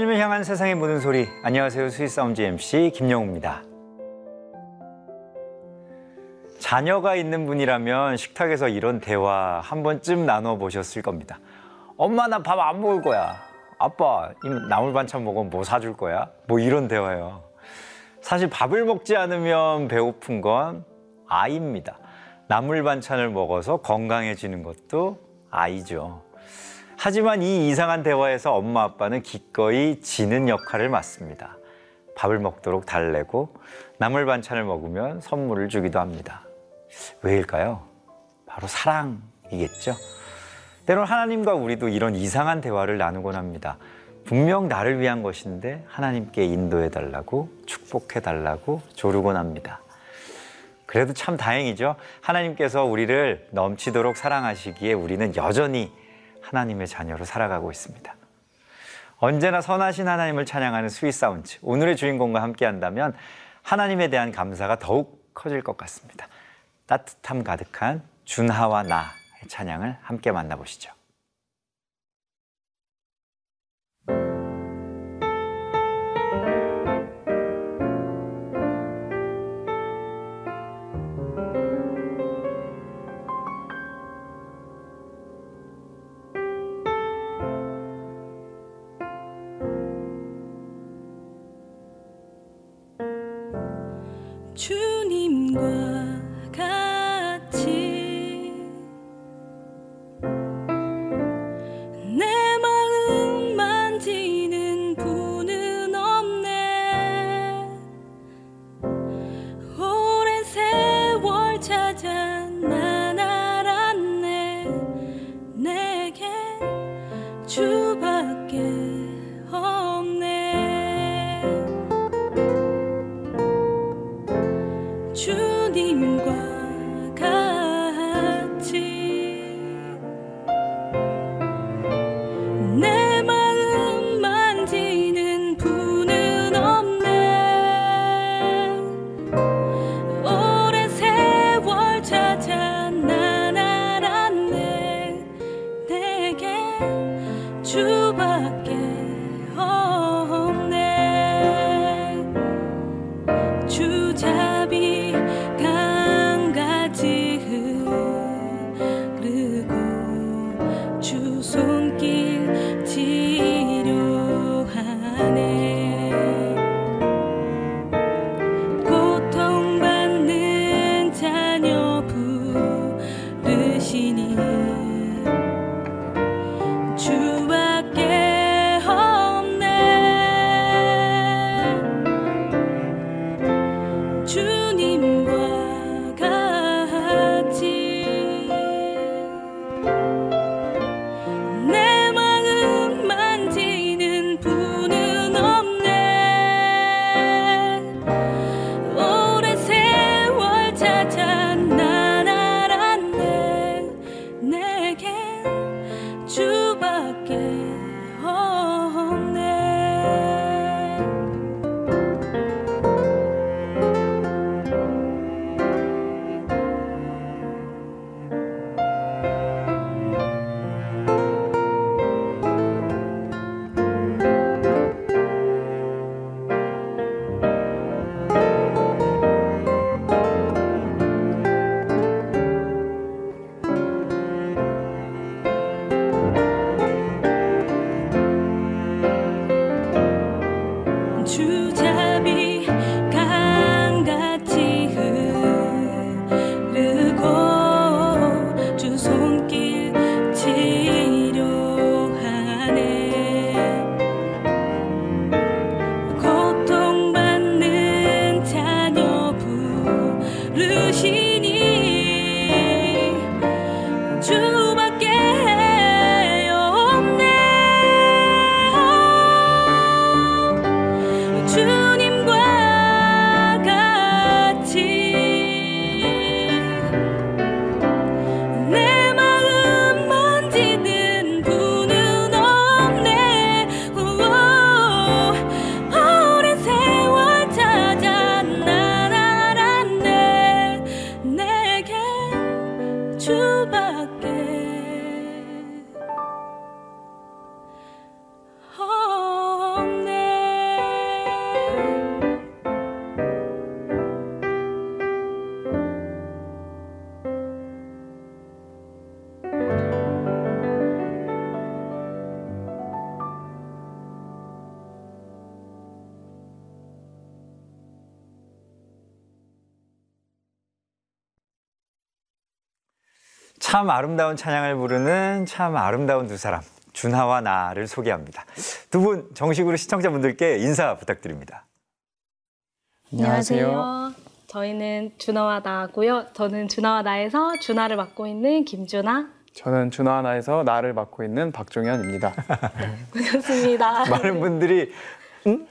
하나님을 향한 세상의 모든 소리. 안녕하세요. Sweet Sound MC 김영우입니다. 자녀가 있는 분이라면 식탁에서 이런 대화 한 번쯤 나눠보셨을 겁니다. 엄마 나 밥 안 먹을 거야. 아빠 이 나물 반찬 먹으면 뭐 사줄 거야? 뭐 이런 대화예요. 사실 밥을 먹지 않으면 배고픈 건 아이입니다. 나물 반찬을 먹어서 건강해지는 것도 아이죠. 하지만 이 이상한 대화에서 엄마 아빠는 기꺼이 지는 역할을 맡습니다. 밥을 먹도록 달래고 나물 반찬을 먹으면 선물을 주기도 합니다. 왜일까요? 바로 사랑이겠죠. 때론 하나님과 우리도 이런 이상한 대화를 나누곤 합니다. 분명 나를 위한 것인데 하나님께 인도해 달라고 축복해 달라고 조르곤 합니다. 그래도 참 다행이죠. 하나님께서 우리를 넘치도록 사랑하시기에 우리는 여전히 하나님의 자녀로 살아가고 있습니다. 언제나 선하신 하나님을 찬양하는 Sweet Sound. 오늘의 주인공과 함께 한다면 하나님에 대한 감사가 더욱 커질 것 같습니다. 따뜻함 가득한 준하와 나의 찬양을 함께 만나보시죠. 旅行。 참 아름다운 찬양을 부르는 참 아름다운 두 사람 준하와 나를 소개합니다. 두 분 정식으로 시청자분들께 인사 부탁드립니다. 안녕하세요. 저희는 준하와 나고요. 저는 준하와 나에서 준하를 맡고 있는 김준하. 저는 준하 하나에서 나를 맡고 있는 박종현입니다. 반갑습니다. 많은 분들이 응?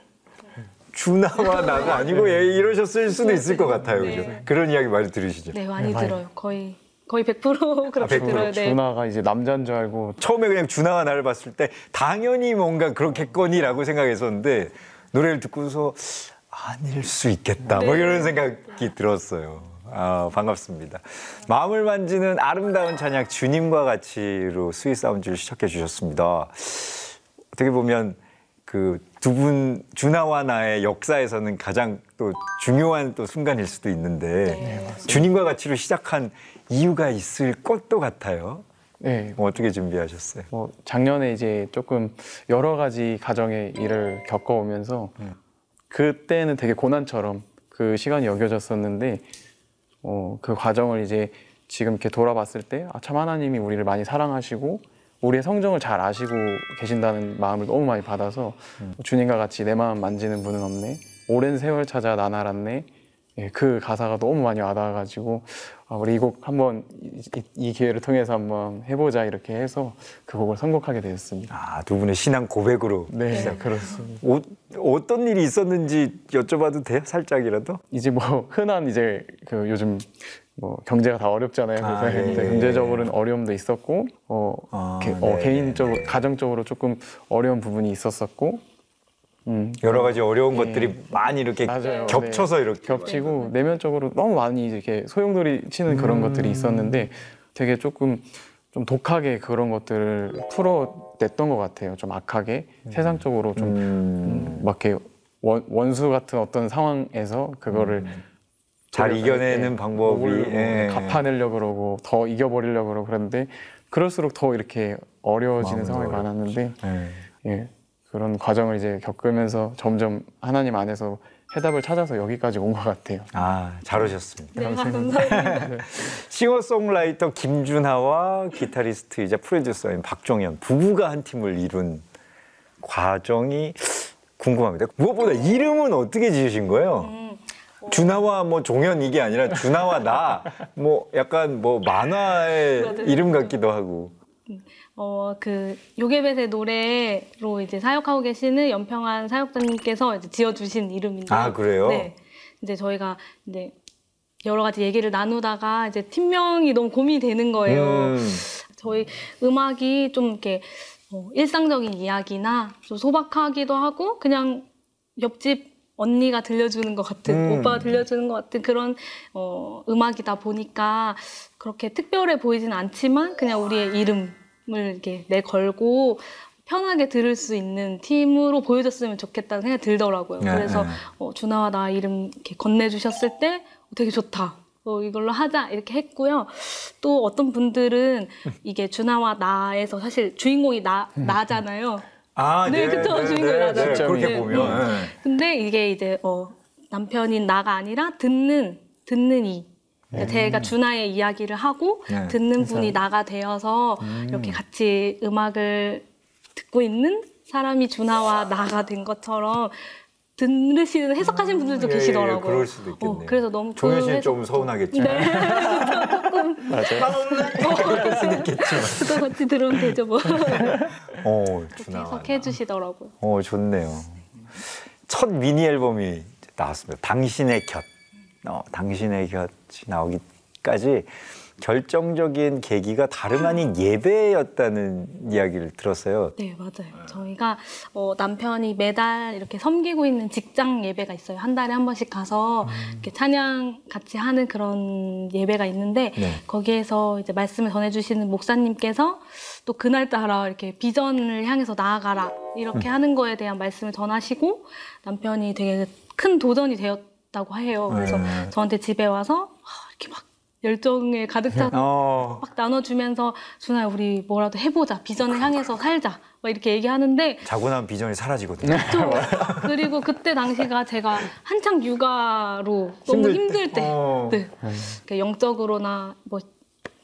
준하와 나가 아니고 얘 이러셨을 수도 있을 것 같아요. 그죠? 네. 그런 이야기 많이 들으시죠? 네, 많이 네, 많이. 들어요. 거의 거의 100% 그렇게 100%. 들어요. 네. 준하가 이제 남자인 줄 알고 처음에 그냥 준하와 나를 봤을 때 당연히 뭔가 그렇겠거니라고 생각했었는데 노래를 듣고서 아닐 수 있겠다 뭐 네. 이런 생각이 들었어요. 아, 반갑습니다. 마음을 만지는 아름다운 찬양 주님과 같이로 Sweet Sound를 시작해 주셨습니다. 어떻게 보면 그 두 분 준하와 나의 역사에서는 가장 또 중요한 또 순간일 수도 있는데 네, 주님과 같이로 시작한 이유가 있을 것도 같아요. 네. 뭐 어떻게 준비하셨어요? 뭐 작년에 이제 조금 여러 가지 가정의 일을 겪어오면서 그때는 되게 고난처럼 그 시간이 여겨졌었는데 어, 그 과정을 이제 지금 이렇게 돌아봤을 때 아, 참 하나님이 우리를 많이 사랑하시고 우리의 성정을 잘 아시고 계신다는 마음을 너무 많이 받아서 주님과 같이 내 마음 만지는 분은 없네 오랜 세월 찾아 난 알았네 예, 그 가사가 너무 많이 와닿아가지고 아, 우리 이 곡 한번 이, 이- 이 기회를 통해서 한번 해보자 이렇게 해서 그 곡을 선곡하게 되었습니다. 아, 두 분의 신앙 고백으로 네, 그렇습니다. 오, 어떤 일이 있었는지 여쭤봐도 돼요? 살짝이라도? 이제 뭐 흔한 이제 그 요즘 뭐 경제가 다 어렵잖아요. 그래서 아, 예, 네, 예. 경제적으로는 어려움도 있었고 어, 아, 개, 네, 어, 네, 개인적으로 가정적으로 조금 어려운 부분이 있었었고 음, 여러 가지 어려운 예. 것들이 많이 이렇게 맞아요. 겹쳐서 네. 이렇게 겹치고 내면적으로 너무 많이 이렇게 소용돌이 치는 그런 음. 것들이 있었는데 되게 조금 좀 독하게 그런 것들을 풀어냈던 것 같아요. 좀 악하게 세상적으로 좀 음, 막 이렇게 원, 원수 같은 어떤 상황에서 그거를 잘 이겨내는 예, 방법이 예. 갚아내려 그러고 더 이겨버리려 그러고 그런데 그럴수록 더 이렇게 어려워지는 상황이. 많았는데 예. 예, 그런 과정을 이제 겪으면서 점점 하나님 안에서 해답을 찾아서 여기까지 온 것 같아요. 아, 잘 오셨습니다. 네, 감사합니다. 싱어송라이터 김준하와 기타리스트이자 프로듀서인 박종현 부부가 한 팀을 이룬 과정이 궁금합니다. 무엇보다 이름은 어떻게 지으신 거예요? 음, 준하와 뭐 종현 이게 아니라 준하와 나 뭐 약간 뭐 만화의. 이름 같기도 하고 어, 그 요괴벳의 노래로 이제 사역하고 계시는 연평한 사역자님께서 이제 지어주신 이름인데. 아, 그래요? 네. 이제 저희가 이제 여러 가지 얘기를 나누다가 이제 팀명이 너무 고민이 되는 거예요. 음, 저희 음악이 좀 이렇게 어, 일상적인 이야기나 좀 소박하기도 하고 그냥 옆집 언니가 들려주는 것 같은 음. 오빠가 들려주는 것 같은 그런 어, 음악이다 보니까 그렇게 특별해 보이진 않지만 그냥 우리의 이름을 이렇게 내걸고 편하게 들을 수 있는 팀으로 보여줬으면 좋겠다는 생각이 들더라고요. 네, 그래서 네. 어, 준하와 나 이름 이렇게 건네주셨을 때 어, 되게 좋다. 어, 이걸로 하자 이렇게 했고요. 또 어떤 분들은 이게 준하와 나에서 사실 주인공이 나 나잖아요. 아, 네, 그쵸. 주인공이 나죠. 그렇게 네, 보면 네. 근데 이게 이제 어, 남편인 나가 아니라 듣는 듣는 이. 그러니까 제가 준하의 이야기를 하고 네, 듣는 분이 나가 되어서 이렇게 같이 음악을 듣고 있는 사람이 준하와 나가 된 것처럼 들으시는 해석하시는 분들도 예, 예, 계시더라고요. 그럴 수도 있겠네요. 어, 그래서 너무 종현 그 씨는 좀 서운하겠죠. 네. 맞아요. 그럴 수도 있겠지만. 또 같이 들으면 되죠 뭐. 어, 그렇게 준하와 해석해 나. 주시더라고요. 어, 좋네요. 첫 미니 앨범이 나왔습니다. 당신의 곁. 어, 당신의 곁이 나오기 까지 결정적인 계기가 다름 아닌 예배였다는 이야기를 들었어요. 네, 맞아요. 저희가 어, 남편이 매달 이렇게 섬기고 있는 직장 예배가 있어요. 한 달에 한 번씩 가서 이렇게 찬양 같이 하는 그런 예배가 있는데 네. 거기에서 이제 말씀을 전해주시는 목사님께서 또 그날 따라 이렇게 비전을 향해서 나아가라 이렇게 하는 거에 대한 말씀을 전하시고 남편이 되게 큰 도전이 되었다고 해요. 그래서 네. 저한테 집에 와서 아, 이렇게 막 열정에 가득 차 어, 막 나눠주면서 준아 우리 뭐라도 해보자 비전을 향해서 살자 막 이렇게 얘기하는데 자고 나면 비전이 사라지거든요. 또 그리고 그때 당시가 제가 한창 육아로 너무 힘들 힘들 때. 때, 어. 네. 그러니까 영적으로나 뭐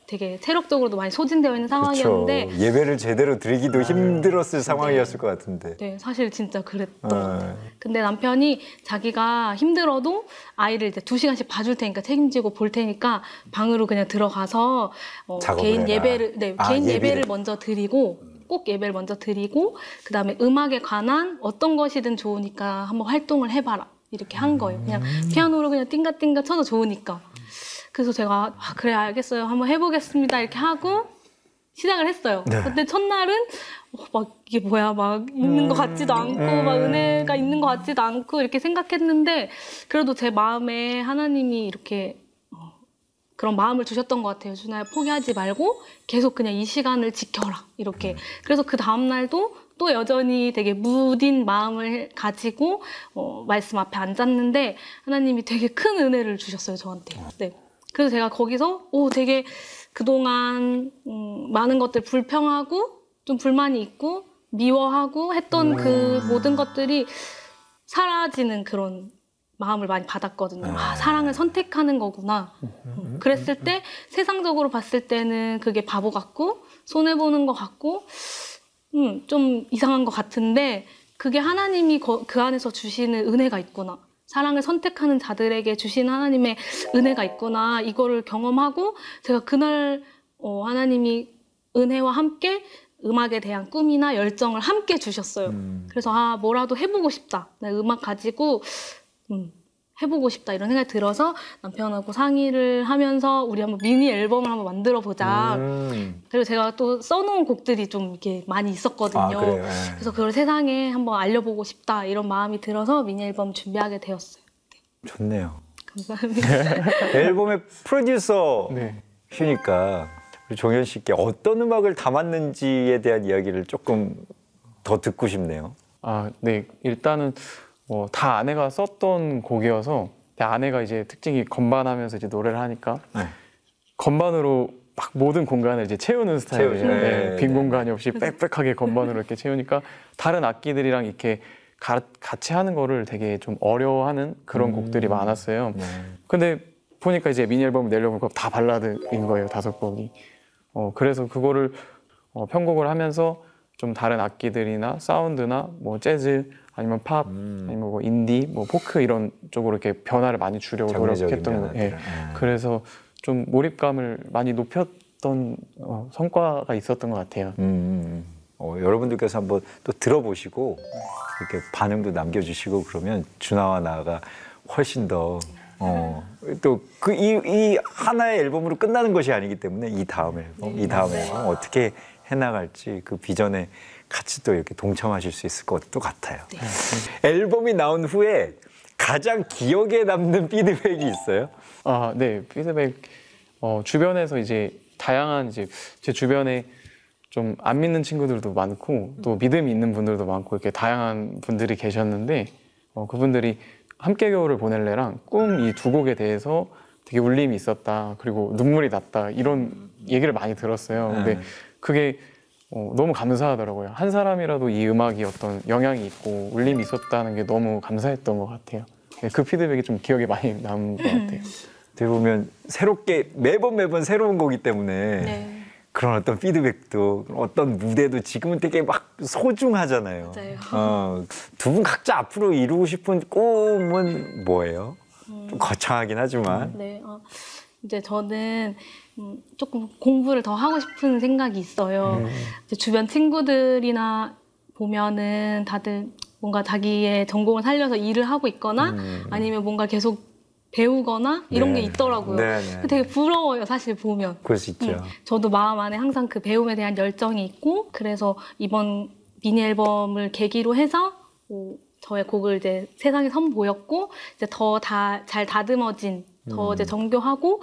되게 체력적으로도 많이 소진되어 있는 상황이었는데 그렇죠. 예배를 제대로 드리기도 힘들었을 상황이었을 것 같은데. 네, 사실 진짜 그랬던 어. 것 같아요. 근데 남편이 자기가 힘들어도 아이를 이제 두 시간씩 봐줄 테니까 책임지고 볼 테니까 방으로 그냥 들어가서 어, 개인 해라. 예배를 네, 아, 개인 예배를. 예배를 먼저 드리고 꼭 예배를 먼저 드리고 그 다음에 음악에 관한 어떤 것이든 좋으니까 한번 활동을 해봐라 이렇게 한 거예요. 그냥 음. 피아노로 그냥 띵가띵가 쳐도 좋으니까. 그래서 제가 아, 그래 알겠어요 한번 해보겠습니다 이렇게 하고 시작을 했어요. 네. 근데 첫날은 어, 막 이게 뭐야 막 있는 것 같지도 않고 음. 막 은혜가 있는 것 같지도 않고 이렇게 생각했는데 그래도 제 마음에 하나님이 이렇게 어, 그런 마음을 주셨던 것 같아요. 준아야 포기하지 말고 계속 그냥 이 시간을 지켜라 이렇게. 그래서 그 다음 날도 또 여전히 되게 무딘 마음을 가지고 어, 말씀 앞에 앉았는데 하나님이 되게 큰 은혜를 주셨어요 저한테. 네. 그래서 제가 거기서 오 되게 그동안 음, 많은 것들 불평하고 좀 불만이 있고 미워하고 했던 그 모든 것들이 사라지는 그런 마음을 많이 받았거든요. 아, 사랑을 선택하는 거구나. 음, 그랬을 때 세상적으로 봤을 때는 그게 바보 같고 손해 보는 것 같고 음, 좀 이상한 것 같은데 그게 하나님이 거- 그 안에서 주시는 은혜가 있구나. 사랑을 선택하는 자들에게 주신 하나님의 은혜가 있구나. 이거를 경험하고 제가 그날 어, 하나님이 은혜와 함께 음악에 대한 꿈이나 열정을 함께 주셨어요. 음. 그래서 아 뭐라도 해보고 싶다. 나 음악 가지고 음, 해보고 싶다 이런 생각이 들어서 남편하고 상의를 하면서 우리 한번 미니 앨범을 한번 만들어 보자. 음. 그리고 제가 또 써놓은 곡들이 좀 이렇게 많이 있었거든요. 아? 예. 그래서 그걸 세상에 한번 알려보고 싶다 이런 마음이 들어서 미니 앨범 준비하게 되었어요. 좋네요. 감사합니다. 앨범의 프로듀서시니까 네. 종현 씨께 어떤 음악을 담았는지에 대한 이야기를 조금 더 듣고 싶네요. 아, 네. 일단은 뭐 다 아내가 썼던 곡이어서 아내가 이제 특징이 건반하면서 이제 노래를 하니까 네. 건반으로 막 모든 공간을 이제 채우는 스타일이에요. 채우죠. 네, 네, 빈 네. 공간이 없이 빽빽하게 건반으로 이렇게 채우니까 다른 악기들이랑 이렇게 가- 같이 하는 거를 되게 좀 어려워하는 그런 음. 곡들이 많았어요. 네. 근데 보니까 이제 미니 앨범을 내려고 보니까 다 발라드인 거예요 다섯 곡이. 어 그래서 그거를 어, 편곡을 하면서 좀 다른 악기들이나 사운드나 뭐 재즈 아니면 팝 음. 아니면 뭐 인디 뭐 포크 이런 쪽으로 이렇게 변화를 많이 주려고 노력했던 거. 예. 예. 그래서 좀 몰입감을 많이 높였던 어, 성과가 있었던 것 같아요. 음, 음, 음. 어, 여러분들께서 한번 또 들어보시고 이렇게 반응도 남겨주시고 그러면 준하와 나가 훨씬 더 어, 또 그 이 이 하나의 앨범으로 끝나는 것이 아니기 때문에 이 다음 앨범, 이 다음 앨범 어떻게 해나갈지 그 비전에 같이 또 이렇게 동참하실 수 있을 것도 같아요. 앨범이 나온 후에 가장 기억에 남는 피드백이 있어요? 아, 네. 피드백 어, 주변에서 이제 다양한 이제 제 주변에 좀 안 믿는 친구들도 많고 또 믿음이 있는 분들도 많고 이렇게 다양한 분들이 계셨는데 어, 그분들이 함께 겨울을 보낼래랑 꿈 이 두 곡에 대해서 되게 울림이 있었다 그리고 눈물이 났다 이런 얘기를 많이 들었어요. 근데 네. 그게 어, 너무 감사하더라고요. 한 사람이라도 이 음악이 어떤 영향이 있고 울림이 있었다는 게 너무 감사했던 것 같아요. 네, 그 피드백이 좀 기억에 많이 남은 것 같아요. 어떻게 보면 새롭게 매번 매번 새로운 거기 때문에 네. 그런 어떤 피드백도 어떤 무대도 지금은 되게 막 소중하잖아요. 맞아요. 어, 두 분 각자 앞으로 이루고 싶은 꿈은 뭐예요? 좀 거창하긴 하지만 네, 어, 이제 저는 음, 조금 공부를 더 하고 싶은 생각이 있어요. 이제 주변 친구들이나 보면은 다들 뭔가 자기의 전공을 살려서 일을 하고 있거나 음. 아니면 뭔가 계속 배우거나 이런 네. 게 있더라고요. 네, 네. 되게 부러워요, 사실 보면. 그럴 수 있죠. 음, 저도 마음 안에 항상 그 배움에 대한 열정이 있고 그래서 이번 미니 앨범을 계기로 해서 어, 저의 곡을 이제 세상에 선보였고 이제 더 다 잘 다듬어진 더 이제 정교하고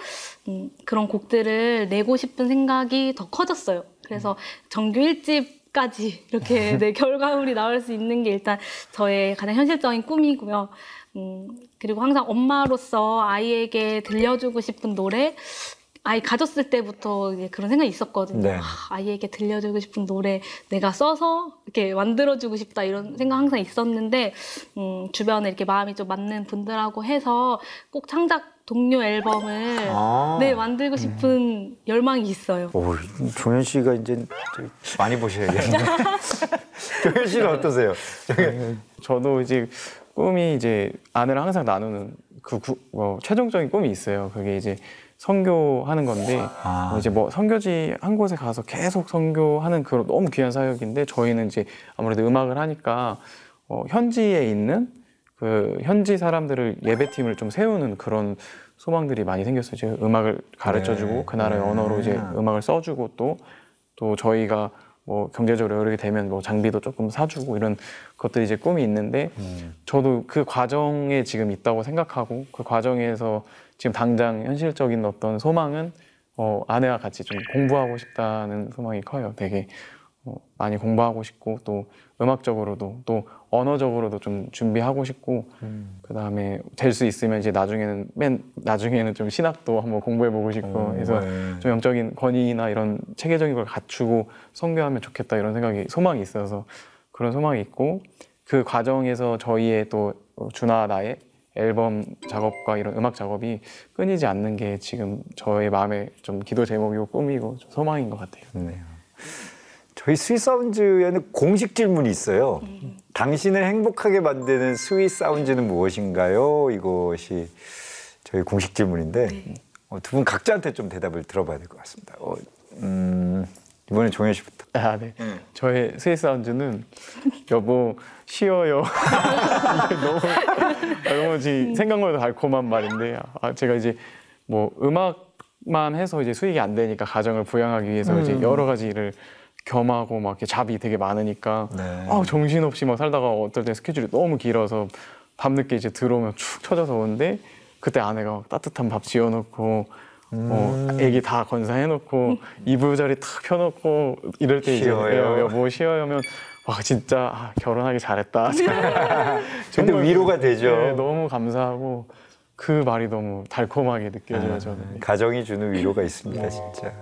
음, 그런 곡들을 내고 싶은 생각이 더 커졌어요. 그래서 정규 1집까지 이렇게 내 결과물이 나올 수 있는 게 일단 저의 가장 현실적인 꿈이고요. 음, 그리고 항상 엄마로서 아이에게 들려주고 싶은 노래 아이 가졌을 때부터 그런 생각이 있었거든요. 네. 아, 아이에게 들려주고 싶은 노래 내가 써서 이렇게 만들어주고 싶다 이런 생각 항상 있었는데 음, 주변에 이렇게 마음이 좀 맞는 분들하고 해서 꼭 창작 동료 앨범을 아. 네 만들고 싶은 열망이 있어요. 오, 종현 씨가 이제 많이 보셔야겠네. 종현 씨는 어떠세요? 저도 이제 꿈이 이제 아내랑 항상 나누는 그 구- 뭐 최종적인 꿈이 있어요. 그게 이제 선교하는 건데 아. 뭐 이제 뭐 선교지 한 곳에 가서 계속 선교하는 그런 너무 귀한 사역인데 저희는 이제 아무래도 음악을 하니까 어, 현지에 있는 그 현지 사람들을 예배팀을 좀 세우는 그런 소망들이 많이 생겼어요. 이제 음악을 가르쳐주고 네. 그 나라의 네. 언어로 이제 음악을 써주고 또또 저희가 뭐 경제적으로 여력이 되면 뭐 장비도 조금 사주고 이런 것들이 이제 꿈이 있는데 음. 저도 그 과정에 지금 있다고 생각하고 그 과정에서 지금 당장 현실적인 어떤 소망은 어, 아내와 같이 좀 공부하고 싶다는 소망이 커요. 되게 어, 많이 공부하고 싶고 또 음악적으로도 또 언어적으로도 좀 준비하고 싶고 음. 그 다음에 될 수 있으면 이제 나중에는 맨 나중에는 좀 신학도 한번 공부해보고 싶고 오, 해서 네. 좀 영적인 권위나 이런 체계적인 걸 갖추고 선교하면 좋겠다 이런 생각이 소망이 있어서 그런 소망이 있고 그 과정에서 저희의 또 준아 나의 앨범 작업과 이런 음악 작업이 끊이지 않는 게 지금 저의 마음에 좀 기도 제목이고 꿈이고 좀 소망인 것 같아요. 네. 저희 스윗 사운즈에는 공식 질문이 있어요. 당신을 행복하게 만드는 스윗 사운즈는 무엇인가요? 이것이 저희 공식 질문인데 어, 두분 각자한테 좀 대답을 들어봐야 될 것 같습니다. 어, 음, 이번엔 종현 씨부터. 아, 네. 저의 Sweet Sound는 여보 쉬어요. 이게 너무 아, 너무 지 생각만 해도 달콤한 말인데 아, 제가 이제 뭐 음악만 해서 이제 수익이 안 되니까 가정을 부양하기 위해서 이제 여러 가지 일을 겸하고 막 이렇게 잡이 되게 많으니까 네. 아, 정신없이 막 살다가 어떨 때 스케줄이 너무 길어서 밤늦게 이제 들어오면 축 처져서 오는데 그때 아내가 막 따뜻한 밥 지어놓고 어, 애기 다 건사해놓고 이불자리 탁 펴놓고 이럴 때 이제 쉬어요. 여- 여보 쉬어요 하면 와 진짜 아, 결혼하기 잘했다. 근데 정말 위로가 되죠. 네, 너무 감사하고 그 말이 너무 달콤하게 느껴져요 저는. 가정이 주는 위로가 있습니다, 진짜.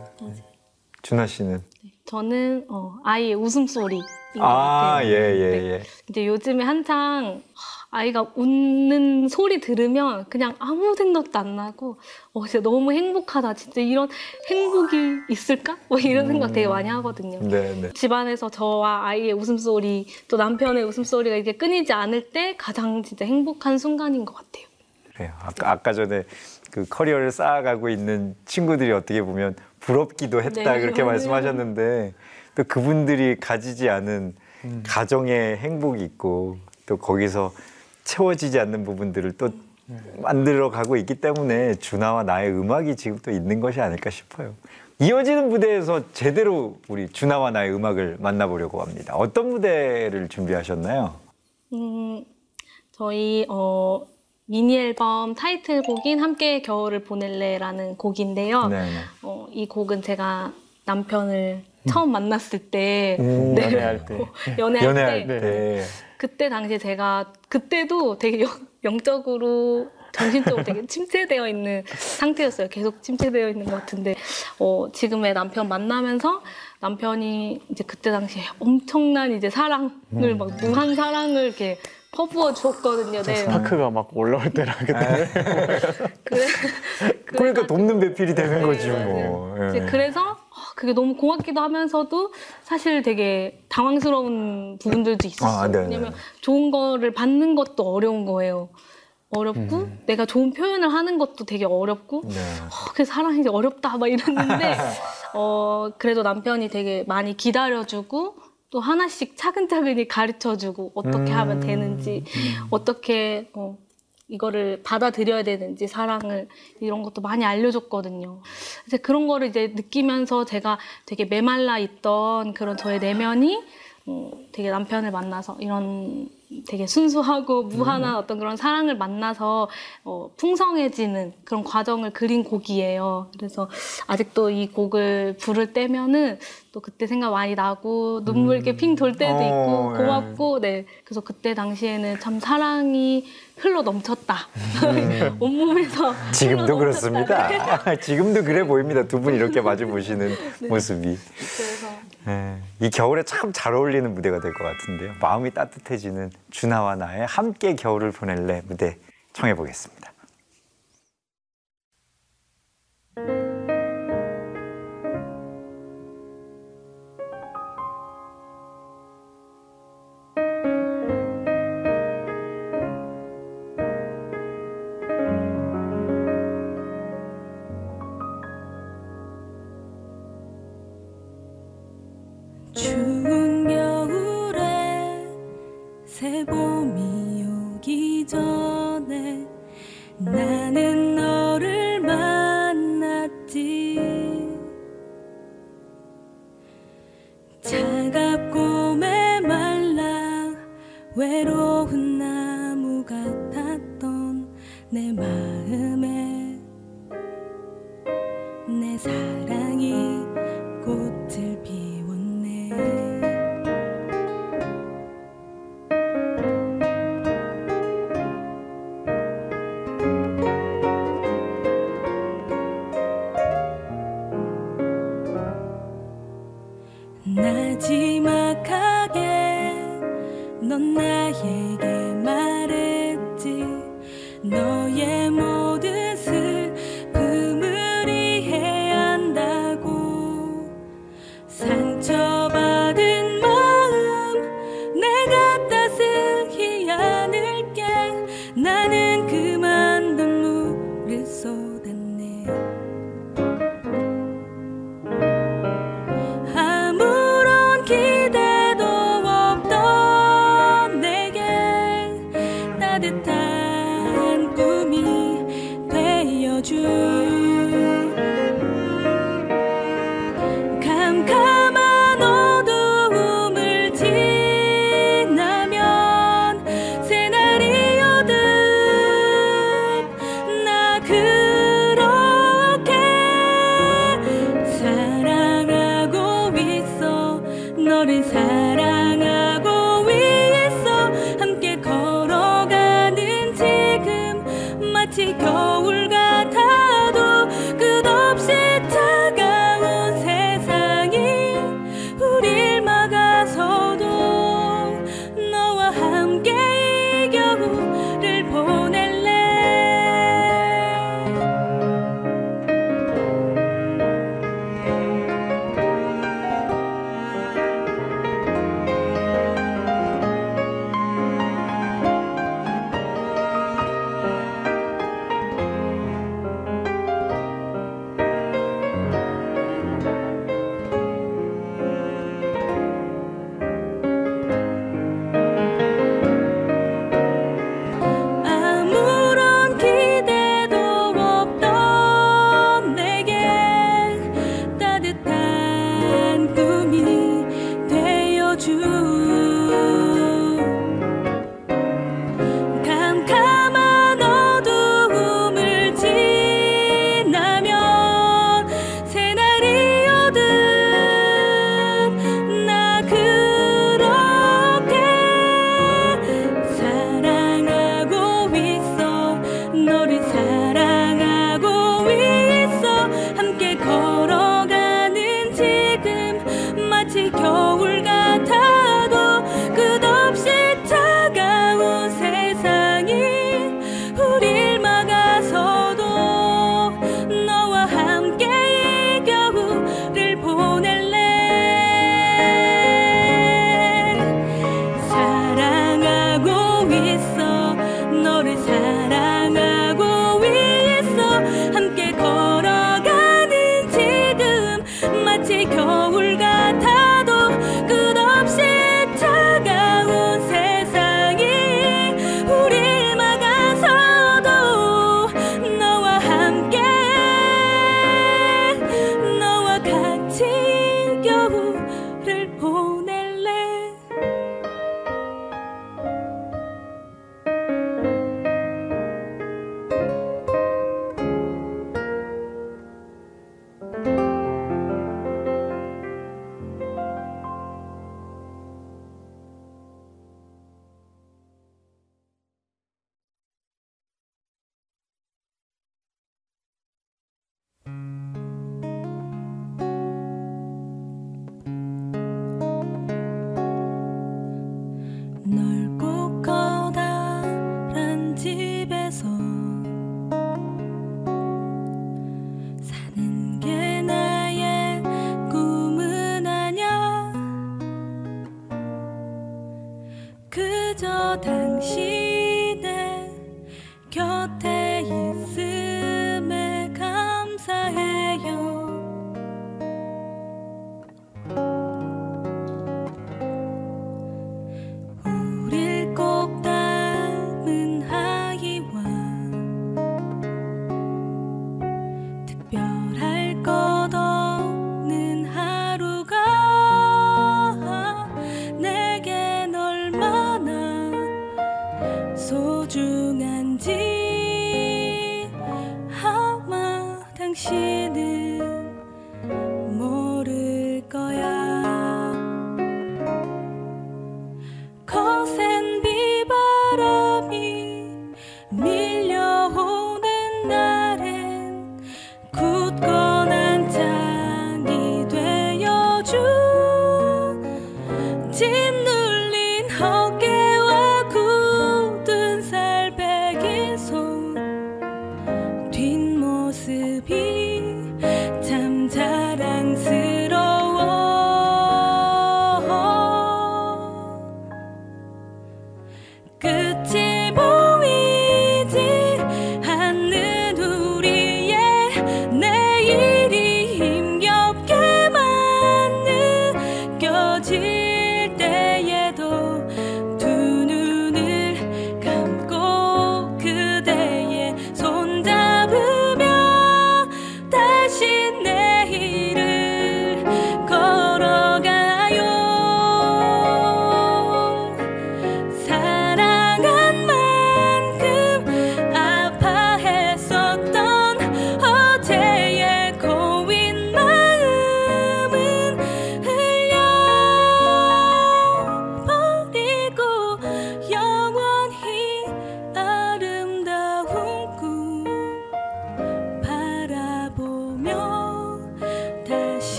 준하 씨는? 저는 어, 아이의 웃음소리인 것 아, 같아요. 예, 예, 네. 예. 이제 요즘에 한창 아이가 웃는 소리 들으면 그냥 아무 생각도 안 나고 어 진짜 너무 행복하다 진짜 이런 행복이 있을까 뭐 이런 생각 되게 많이 하거든요. 네, 네. 집안에서 저와 아이의 웃음소리 또 남편의 웃음소리가 이게 끊이지 않을 때 가장 진짜 행복한 순간인 것 같아요. 그래요. 아까, 아까 전에 그 커리어를 쌓아가고 있는 친구들이 어떻게 보면 부럽기도 했다 네, 그렇게 맞아요. 말씀하셨는데 또 그분들이 가지지 않은 가정의 행복이 있고 또 거기서 채워지지 않는 부분들을 또 만들어 가고 있기 때문에 준하와 나의 음악이 지금 또 있는 것이 아닐까 싶어요. 이어지는 무대에서 제대로 우리 준하와 나의 음악을 만나보려고 합니다. 어떤 무대를 준비하셨나요? 음, 저희 어, 미니 앨범 타이틀곡인 함께 겨울을 보낼래라는 곡인데요. 네, 네. 어, 이 곡은 제가 남편을 처음 만났을 때 음, 네. 연애할 때. 연애할, 연애할 때 때. 그때 당시에 제가 그때도 되게 영, 영적으로 정신적으로 되게 침체되어 있는 상태였어요. 계속 침체되어 있는 것 같은데 어, 지금의 남편 만나면서 남편이 이제 그때 당시에 엄청난 이제 사랑을 막 무한 사랑을 이렇게 퍼부어 주었거든요. 네. 스파크가 막 올라올 때라 그때. 그래, 그러니까 돕는 배필이 되는 네, 거지 맞아요. 뭐. 이제 예. 그래서 어, 그게 너무 고맙기도 하면서도 사실 되게 당황스러운 부분들도 있었어요. 아, 네, 네. 왜냐면 좋은 거를 받는 것도 어려운 거예요. 어렵고 내가 좋은 표현을 하는 것도 되게 어렵고 네. 어, 그 사랑이 어렵다 막 이랬는데 어 그래도 남편이 되게 많이 기다려주고 또 하나씩 차근차근히 가르쳐주고 어떻게 하면 되는지 어떻게 어, 이거를 받아들여야 되는지 사랑을 이런 것도 많이 알려줬거든요. 그래서 그런 거를 이제 느끼면서 제가 되게 메말라 있던 그런 저의 내면이 어, 되게 남편을 만나서 이런 되게 순수하고 무한한 어떤 그런 사랑을 만나서 어, 풍성해지는 그런 과정을 그린 곡이에요. 그래서 아직도 이 곡을 부를 때면은 또 그때 생각 많이 나고 눈물 이렇게 핑돌 때도 어, 있고 예. 고맙고 네 그래서 그때 당시에는 참 사랑이 흘러 넘쳤다 온몸에서 지금도 그렇습니다. 지금도 그래 보입니다. 두 분 이렇게 마주 보시는 모습이. 그래서 예, 이 겨울에 참 잘 어울리는 무대가 될 것 같은데요. 마음이 따뜻해지는 준하와 나의 함께 겨울을 보낼래 무대 청해 보겠습니다. 나지막하게 넌 나에게 당신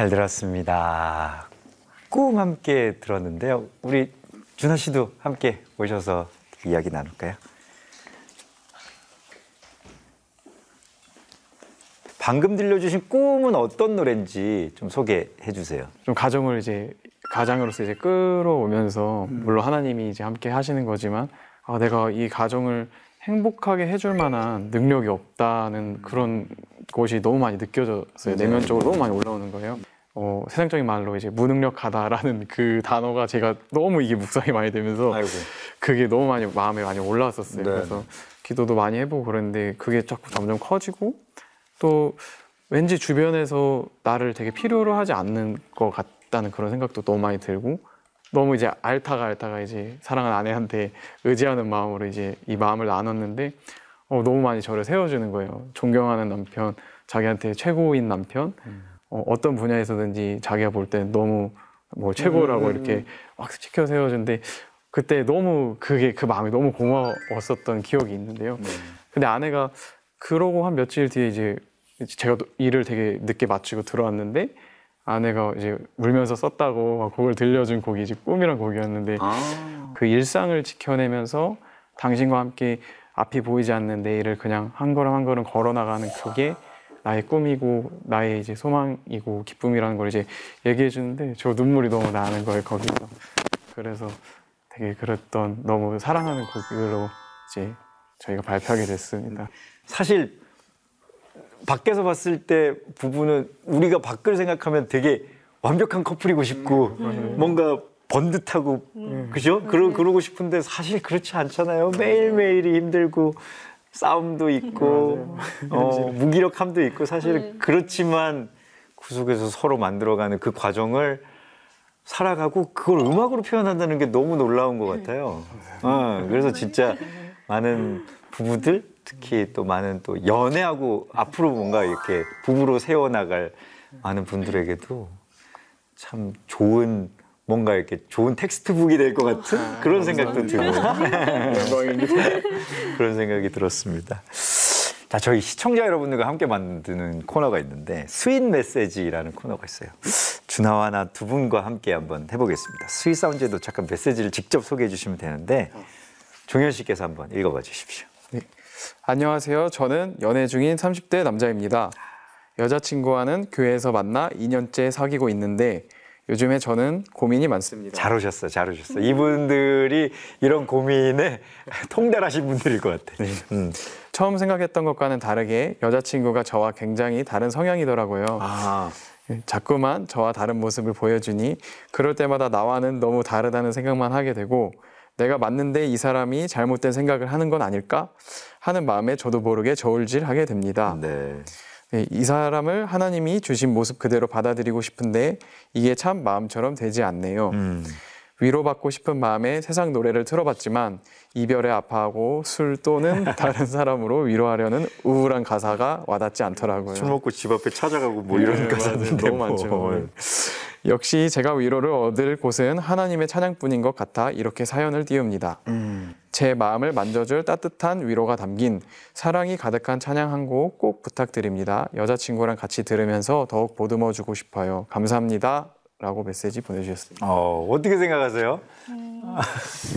잘 들었습니다. 꿈 함께 들었는데요. 우리 준하 씨도 함께 오셔서 이야기 나눌까요? 방금 들려주신 꿈은 어떤 노래인지 좀 소개해 주세요. 좀 가정을 이제 가장으로서 이제 끌어오면서 물론 하나님이 이제 함께 하시는 거지만 아 내가 이 가정을 행복하게 해줄 만한 능력이 없다는 그런 것이 너무 많이 느껴졌어요. 내면적으로 너무 많이 올라오는 거예요. 어, 세상적인 말로 이제 무능력하다라는 그 단어가 제가 너무 이게 묵상이 많이 되면서 아이고. 그게 너무 많이 마음에 많이 올라왔었어요. 네. 그래서 기도도 많이 해보고 그랬는데 그게 자꾸 점점 커지고 또 왠지 주변에서 나를 되게 필요로 하지 않는 것 같다는 그런 생각도 너무 많이 들고 너무 이제 앓다가 앓다가 이제 사랑하는 아내한테 의지하는 마음으로 이제 이 마음을 나눴는데 어, 너무 많이 저를 세워주는 거예요. 존경하는 남편, 자기한테 최고인 남편, 어, 어떤 분야에서든지 자기가 볼땐 너무 뭐 최고라고 이렇게 막 지켜 세워주는데 그때 너무 그게 그 마음이 너무 고마웠었던 기억이 있는데요. 근데 아내가 그러고 한 며칠 뒤에 이제 제가 또 일을 되게 늦게 마치고 들어왔는데 아내가 이제 울면서 썼다고 막 곡을 들려준 곡이 이제 꿈이란 곡이었는데 그 일상을 지켜내면서 당신과 함께 앞이 보이지 않는 내일을 그냥 한 걸음 한 걸음 걸어 나가는 그게 나의 꿈이고 나의 이제 소망이고 기쁨이라는 걸 이제 얘기해 주는데 저 눈물이 너무 나는 거예요 거기서 그래서 되게 그랬던 너무 사랑하는 곡으로 이제 저희가 발표하게 됐습니다. 사실 밖에서 봤을 때 부부는 우리가 밖을 생각하면 되게 완벽한 커플이고 싶고 뭔가 번듯하고 그죠? 그러, 그러고 싶은데 사실 그렇지 않잖아요. 매일매일이 힘들고 싸움도 있고 어, 무기력함도 있고 사실 그렇지만 그 속에서 서로 만들어가는 그 과정을 살아가고 그걸 음악으로 표현한다는 게 너무 놀라운 것 같아요. 어, 그래서 진짜 많은 부부들 특히 또 많은 또 연애하고 앞으로 뭔가 이렇게 부부로 세워나갈 많은 분들에게도 참 좋은 뭔가 이렇게 좋은 textbook이 될 것 같은 그런 생각도 들고. 그런 생각이 들었습니다. 자, 저희 시청자 여러분들과 함께 만드는 코너가 있는데 Sweet 메시지라는 코너가 있어요. 준하와 나 두 분과 함께 한번 해보겠습니다. Sweet Sound에 도착한 메시지를 직접 소개해 주시면 되는데 종현 씨께서 한번 읽어봐 주십시오. 안녕하세요. 저는 연애 중인 30대 남자입니다. 여자친구와는 교회에서 만나 2년째 사귀고 있는데 요즘에 저는 고민이 많습니다. 잘 오셨어, 잘 오셨어. 이분들이 이런 고민에 통달하신 분들일 것 같아. 음. 처음 생각했던 것과는 다르게 여자친구가 저와 굉장히 다른 성향이더라고요. 아, 예, 자꾸만 저와 다른 모습을 보여주니 그럴 때마다 나와는 너무 다르다는 생각만 하게 되고 내가 맞는데 이 사람이 잘못된 생각을 하는 건 아닐까 하는 마음에 저도 모르게 저울질하게 됩니다. 네. 네, 이 사람을 하나님이 주신 모습 그대로 받아들이고 싶은데 이게 참 마음처럼 되지 않네요. 음. 위로받고 싶은 마음에 세상 노래를 틀어봤지만 이별에 아파하고 술 또는 다른 사람으로 위로하려는 우울한 가사가 와닿지 않더라고요. 술 먹고 집 앞에 찾아가고 뭐 이런 네, 맞아요. 너무 뭐. 많죠. 역시 제가 위로를 얻을 곳은 하나님의 찬양뿐인 것 같아 이렇게 사연을 띄웁니다. 음. 제 마음을 만져줄 따뜻한 위로가 담긴 사랑이 가득한 찬양 한 곡 꼭 부탁드립니다. 여자친구랑 같이 들으면서 더욱 보듬어 주고 싶어요. 감사합니다. 라고 메시지 보내주셨습니다. 어, 어떻게 생각하세요?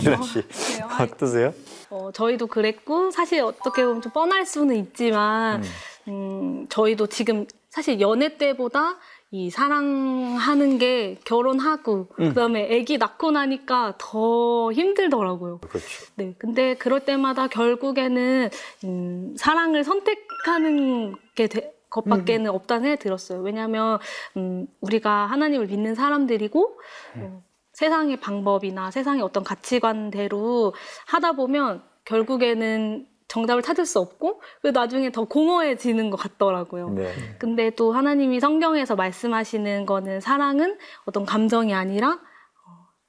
준하 씨. 그래요? 어떠세요? 어, 저희도 그랬고 사실 어떻게 보면 좀 뻔할 수는 있지만 음, 저희도 지금 사실 연애 때보다 이 사랑하는 게 결혼하고 그다음에 아기 낳고 나니까 더 힘들더라고요. 그렇죠. 네, 근데 그럴 때마다 결국에는 음, 사랑을 선택하는 게 되- 것밖에는 없다는 생각이 들었어요. 왜냐하면 음, 우리가 하나님을 믿는 사람들이고 어, 세상의 방법이나 세상의 어떤 가치관대로 하다 보면 결국에는 정답을 찾을 수 없고 그 나중에 더 공허해지는 것 같더라고요. 네. 근데 또 하나님이 성경에서 말씀하시는 거는 사랑은 어떤 감정이 아니라 어,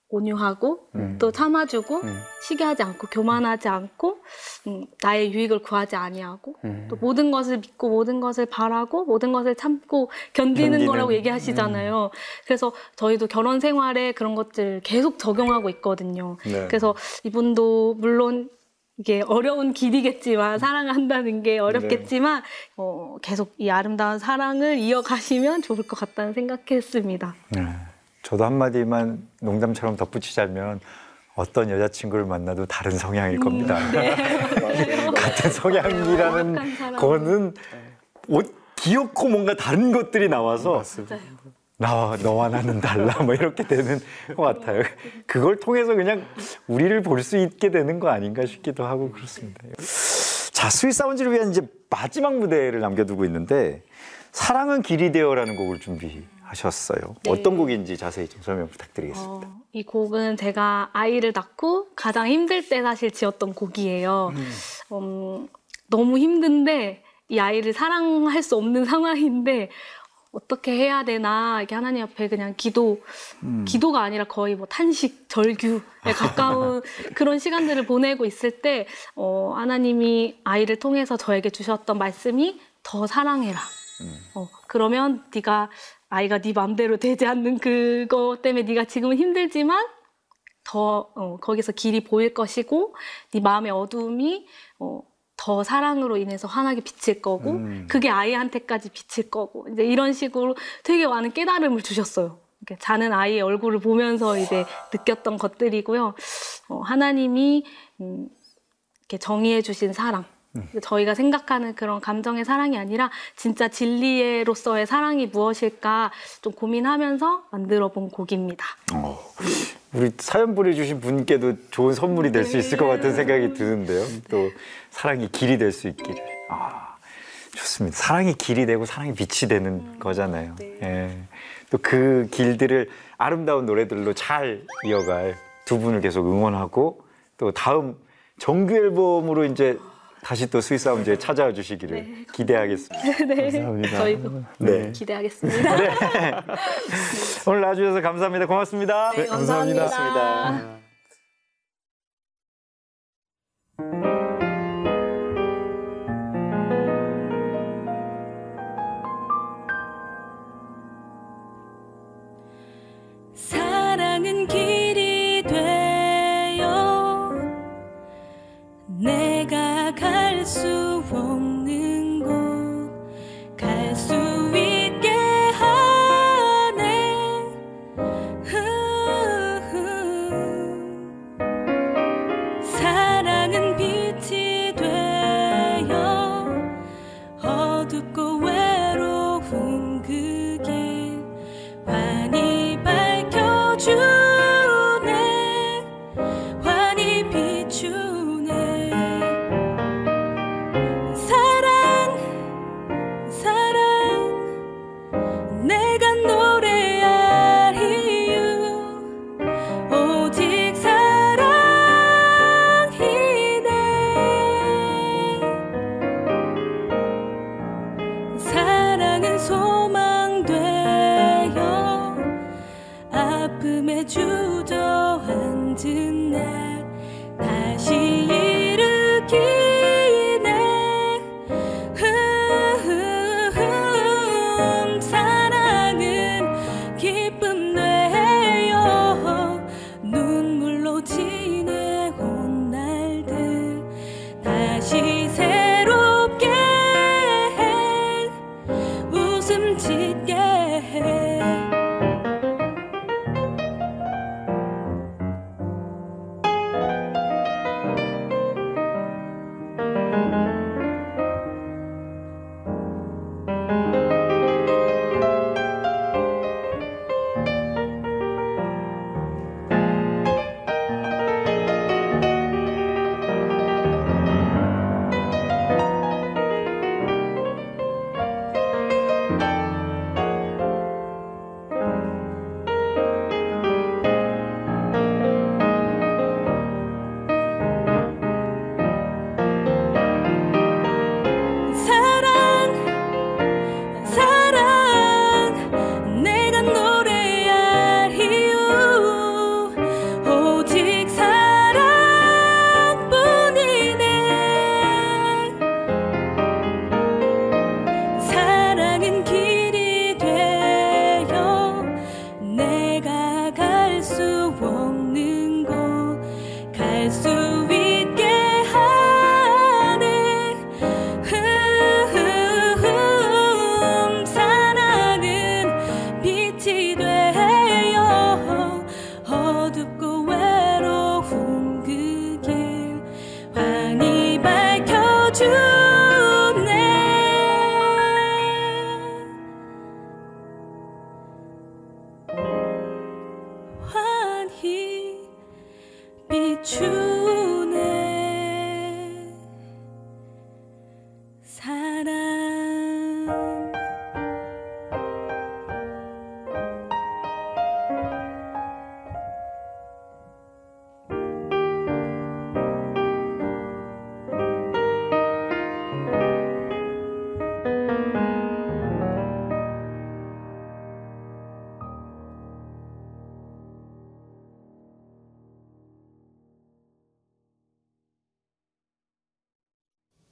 온유하고 음. 또 참아주고 음. 시기하지 않고 교만하지 않고 음, 나의 유익을 구하지 아니하고 음. 또 모든 것을 믿고 모든 것을 바라고 모든 것을 참고 견디는, 견디는. 거라고 얘기하시잖아요. 그래서 저희도 결혼 생활에 그런 것들 계속 적용하고 있거든요. 네. 그래서 이분도 물론 이게 어려운 길이겠지만 사랑을 한다는 게 어렵겠지만 어, 계속 이 아름다운 사랑을 이어가시면 좋을 것 같다는 생각했습니다. 네. 저도 한마디만 농담처럼 덧붙이자면 어떤 여자친구를 만나도 다른 성향일 겁니다. 같은 성향이라는 정확한 사람. 거는 옷 귀엽고 뭔가 다른 것들이 나와서 맞아요. 나와 너와 나는 달라 뭐 이렇게 되는 것 같아요. 그걸 통해서 그냥 우리를 볼 수 있게 되는 거 아닌가 싶기도 하고 그렇습니다. 자, 스윗 사운즈를 위한 이제 마지막 무대를 남겨두고 있는데 사랑은 길이 되어라는 곡을 준비하셨어요. 네. 어떤 곡인지 자세히 좀 설명 부탁드리겠습니다. 어, 이 곡은 제가 아이를 낳고 가장 힘들 때 사실 지었던 곡이에요. 음, 너무 힘든데 이 아이를 사랑할 수 없는 상황인데 어떻게 해야 되나? 이렇게 하나님 앞에 그냥 기도 기도가 아니라 거의 뭐 탄식 절규에 가까운 그런 시간들을 보내고 있을 때 어, 하나님이 아이를 통해서 저에게 주셨던 말씀이 더 사랑해라. 어, 그러면 네가 아이가 네 맘대로 되지 않는 그거 때문에 네가 지금은 힘들지만 더 어, 거기서 길이 보일 것이고 네 마음의 어두움이 어, 더 사랑으로 인해서 환하게 비칠 거고 음. 그게 아이한테까지 비칠 거고 이제 이런 식으로 되게 많은 깨달음을 주셨어요. 이렇게 자는 아이의 얼굴을 보면서 이제 느꼈던 것들이고요. 어, 하나님이 음, 이렇게 정의해 주신 사랑. 저희가 생각하는 그런 감정의 사랑이 아니라 진짜 진리로서의 사랑이 무엇일까 좀 고민하면서 만들어 본 곡입니다. 어, 우리 사연 보내주신 분께도 좋은 선물이 될 수 있을 것 같은 생각이 드는데요. 또 사랑이 길이 될 수 있기를. 아, 좋습니다. 사랑이 길이 되고 사랑이 빛이 되는 거잖아요. 네. 예. 또 그 길들을 아름다운 노래들로 잘 이어갈 두 분을 계속 응원하고 또 다음 정규 앨범으로 이제 다시 또 스위스 아운지에 찾아와 주시기를 기대하겠습니다. 네. 감사합니다. 저희도 네. 기대하겠습니다. 오늘 나와주셔서 감사합니다. 고맙습니다. 네, 감사합니다. 감사합니다.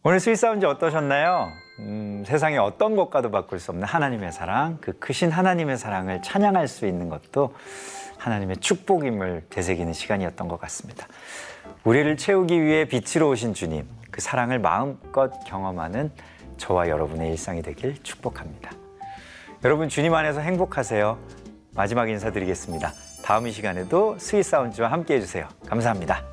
오늘 아운지 어떠셨나요? 음, 세상에 어떤 것과도 바꿀 수 없는 하나님의 사랑, 그 크신 하나님의 사랑을 찬양할 수 있는 것도 하나님의 축복임을 되새기는 시간이었던 것 같습니다. 우리를 채우기 위해 빛으로 오신 주님, 그 사랑을 마음껏 경험하는 저와 여러분의 일상이 되길 축복합니다. 여러분 주님 안에서 행복하세요. 마지막 인사드리겠습니다. 다음 이 시간에도 스위스 아운지와 함께 해주세요. 감사합니다.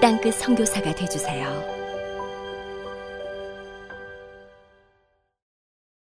땅끝 선교사가 되주세요.